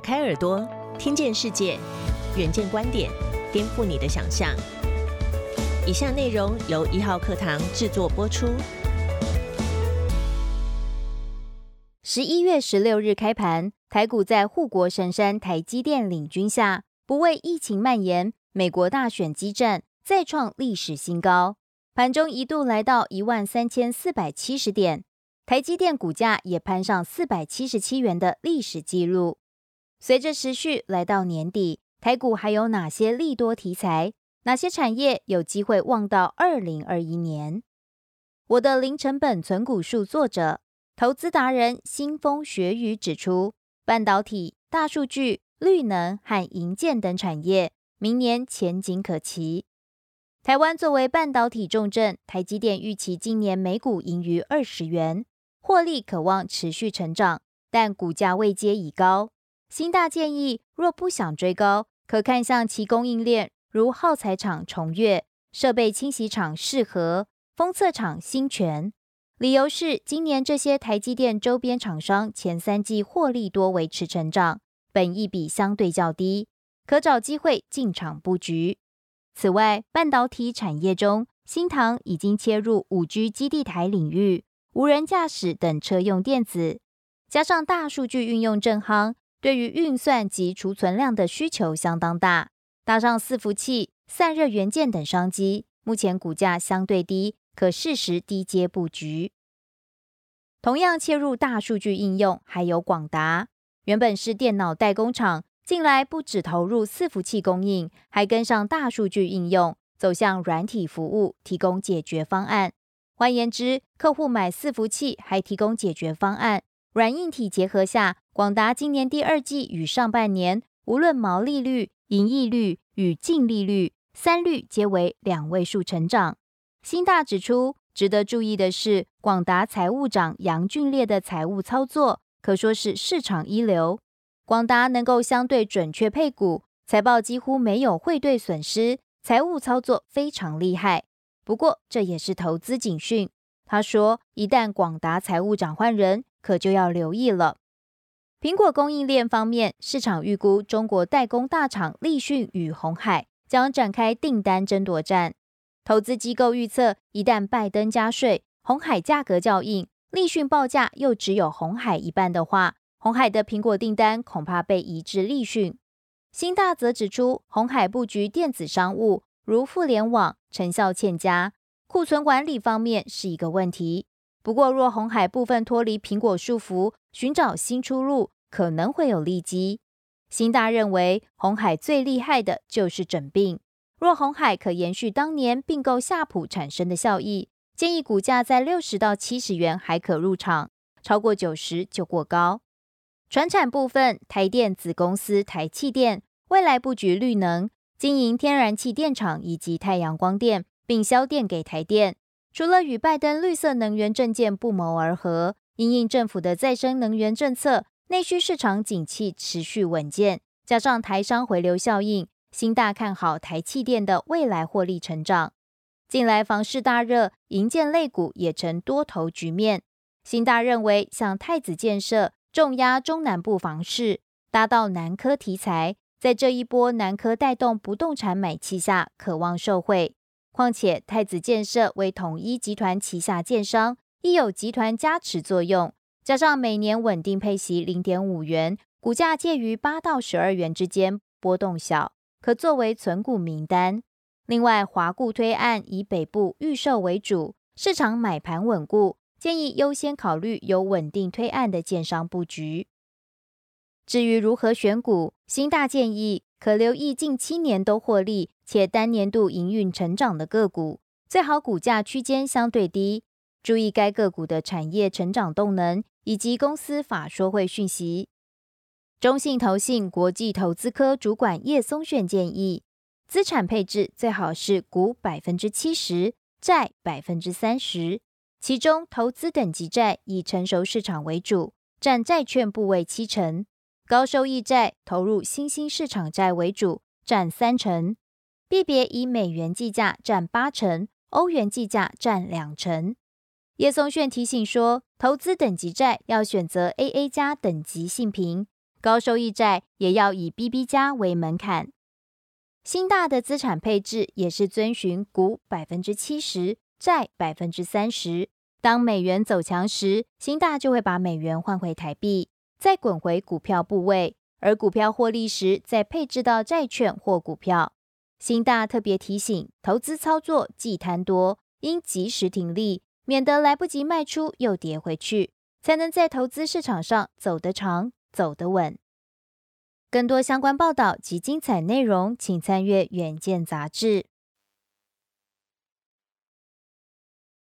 开耳朵，听见世界，远见观点，颠覆你的想象。以下内容由一号课堂制作播出。十一月十六日开盘，台股在护国神山台积电领军下，不畏疫情蔓延、美国大选激战，再创历史新高。盘中一度来到一万三千四百七十点。台积电股价也攀上四百七十七元的历史纪录。随着时序来到年底，台股还有哪些利多题材？哪些产业有机会望到二零二一年？我的零成本存股术作者、投资达人新风学语指出，半导体、大数据、绿能和银建等产业明年前景可期。台湾作为半导体重镇，台积电预期今年每股盈余二十元。获利可望持续成长，但股价位阶已高。新大建议，若不想追高，可看向其供应链，如耗材厂重越、设备清洗厂适合、封测厂新全。理由是，今年这些台积电周边厂商前三季获利多维持成长，本益比相对较低，可找机会进场布局。此外，半导体产业中，新唐已经切入五 G 基地台领域。无人驾驶等车用电子，加上大数据运用正夯，对于运算及储存量的需求相当大。搭上伺服器、散热元件等商机，目前股价相对低，可适时低阶布局。同样切入大数据应用，还有广达，原本是电脑代工厂，近来不只投入伺服器供应，还跟上大数据应用，走向软体服务，提供解决方案。换言之，客户买伺服器还提供解决方案，软硬体结合下，广达今年第二季与上半年，无论毛利率、盈利率与净利率三率皆为两位数成长。新大指出，值得注意的是，广达财务长杨俊烈的财务操作可说是市场一流。广达能够相对准确配股，财报几乎没有汇兑损失，财务操作非常厉害。不过，这也是投资警讯。他说，一旦广达财务长换人，可就要留意了。苹果供应链方面，市场预估中国代工大厂立讯与红海将展开订单争夺战。投资机构预测，一旦拜登加税，红海价格较硬，立讯报价又只有红海一半的话，红海的苹果订单恐怕被移至立讯。新大则指出，红海布局电子商务。如互联网成效欠佳，库存管理方面是一个问题。不过，若红海部分脱离苹果束缚，寻找新出路，可能会有利基。新大认为，红海最厉害的就是整并。若红海可延续当年并购夏普产生的效益，建议股价在六十到七十元还可入场，超过九十就过高。船产部分，台电子公司台气电未来布局绿能。经营天然气电厂以及太阳光电，并销电给台电。除了与拜登绿色能源政见不谋而合，因应政府的再生能源政策，内需市场景气持续稳健，加上台商回流效应，新大看好台气电的未来获利成长。近来房市大热，营建类股也呈多头局面。新大认为，像太子建设重压中南部房市，搭到南科题材。在这一波南科带动不动产买气下，渴望受惠。况且太子建设为统一集团旗下建商，亦有集团加持作用，加上每年稳定配息零点五元，股价介于八到十二元之间，波动小，可作为存股名单。另外，华固推案以北部预售为主，市场买盘稳固，建议优先考虑有稳定推案的建商布局。至于如何选股，新大建议可留意近七年都获利且单年度营运成长的个股，最好股价区间相对低。注意该个股的产业成长动能以及公司法说会讯息。中信投信国际投资科主管叶松炫建议，资产配置最好是股百分之七十，债百分之三十，其中投资等级债以成熟市场为主，占债券部位七成。高收益债投入新兴市场债为主，占三成；币别以美元计价占八成，欧元计价占两成。叶松炫提醒说，投资等级债要选择 AA 加等级信评，高收益债也要以 BB 加为门槛。新大的资产配置也是遵循股百分之七十，债百分之三十。当美元走强时，新大就会把美元换回台币，再滚回股票部位；而股票获利时，再配置到债券或股票。新大特别提醒，投资操作忌贪多，应及时停利，免得来不及卖出又跌回去，才能在投资市场上走得长、走得稳。更多相关报道及精彩内容，请参阅《远见》杂志。